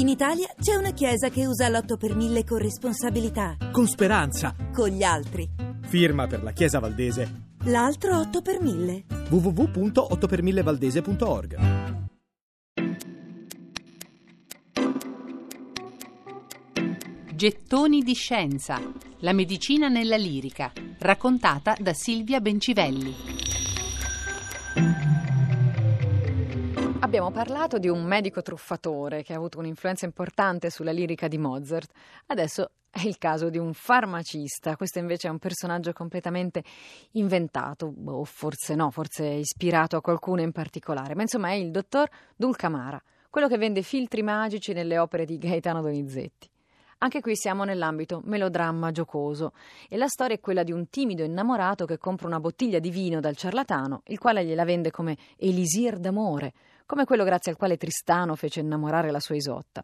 In Italia c'è una chiesa che usa l'8 per 1000 con responsabilità. Con speranza. Con gli altri. Firma per la Chiesa Valdese. L'altro 8 per 1000. www.8per1000valdese.org Gettoni di scienza. La medicina nella lirica. Raccontata da Silvia Bencivelli. Abbiamo parlato di un medico truffatore che ha avuto un'influenza importante sulla lirica di Mozart. Adesso è il caso di un farmacista. Questo invece è un personaggio completamente inventato, o boh, forse no, forse ispirato a qualcuno in particolare. Ma insomma è il dottor Dulcamara, quello che vende filtri magici nelle opere di Gaetano Donizetti. Anche qui siamo nell'ambito melodramma giocoso e la storia è quella di un timido innamorato che compra una bottiglia di vino dal ciarlatano, il quale gliela vende come elisir d'amore, come quello grazie al quale Tristano fece innamorare la sua Isotta.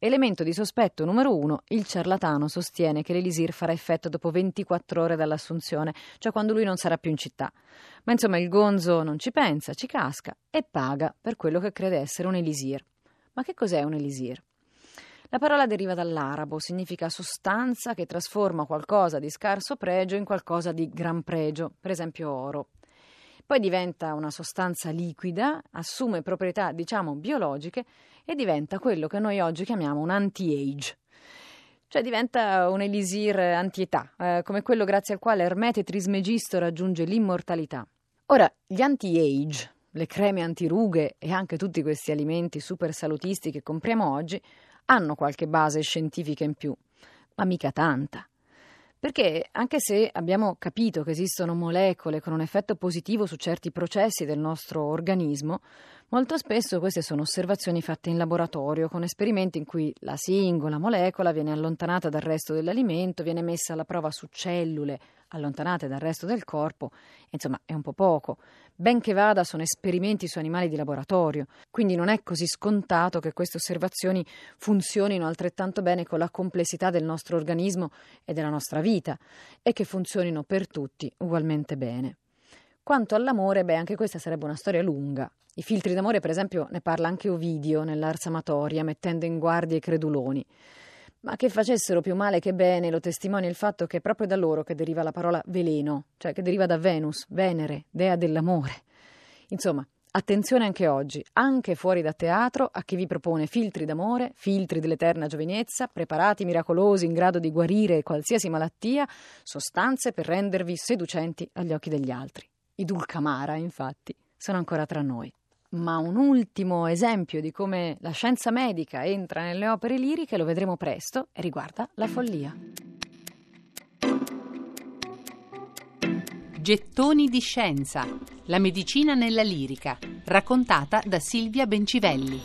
Elemento di sospetto numero uno, il ciarlatano sostiene che l'elisir farà effetto dopo 24 ore dall'assunzione, cioè quando lui non sarà più in città. Ma insomma il gonzo non ci pensa, ci casca e paga per quello che crede essere un elisir. Ma che cos'è un elisir? La parola deriva dall'arabo, significa sostanza che trasforma qualcosa di scarso pregio in qualcosa di gran pregio, per esempio oro. Poi diventa una sostanza liquida, assume proprietà, diciamo, biologiche e diventa quello che noi oggi chiamiamo un anti-age. Cioè diventa un elisir antietà, eh, come quello grazie al quale Ermete Trismegisto raggiunge l'immortalità. Ora, gli anti-age, le creme antirughe e anche tutti questi alimenti super salutisti che compriamo oggi hanno qualche base scientifica in più, ma mica tanta. Perché anche se abbiamo capito che esistono molecole con un effetto positivo su certi processi del nostro organismo, molto spesso queste sono osservazioni fatte in laboratorio, con esperimenti in cui la singola molecola viene allontanata dal resto dell'alimento, viene messa alla prova su cellule allontanate dal resto del corpo, insomma è un po' poco. Ben che vada, sono esperimenti su animali di laboratorio, quindi non è così scontato che queste osservazioni funzionino altrettanto bene con la complessità del nostro organismo e della nostra vita e che funzionino per tutti ugualmente bene. Quanto all'amore, beh, anche questa sarebbe una storia lunga. I filtri d'amore, per esempio, ne parla anche Ovidio nell'Ars Amatoria, mettendo in guardia i creduloni. Ma che facessero più male che bene lo testimonia il fatto che è proprio da loro che deriva la parola veleno, cioè che deriva da Venus, Venere, dea dell'amore. Insomma, attenzione anche oggi, anche fuori da teatro, a chi vi propone filtri d'amore, filtri dell'eterna giovinezza, preparati miracolosi in grado di guarire qualsiasi malattia, sostanze per rendervi seducenti agli occhi degli altri. I dulcamara, infatti, sono ancora tra noi ma un ultimo esempio di come la scienza medica entra nelle opere liriche lo vedremo presto e riguarda la follia. Gettoni di scienza. La medicina nella lirica, raccontata da Silvia Bencivelli.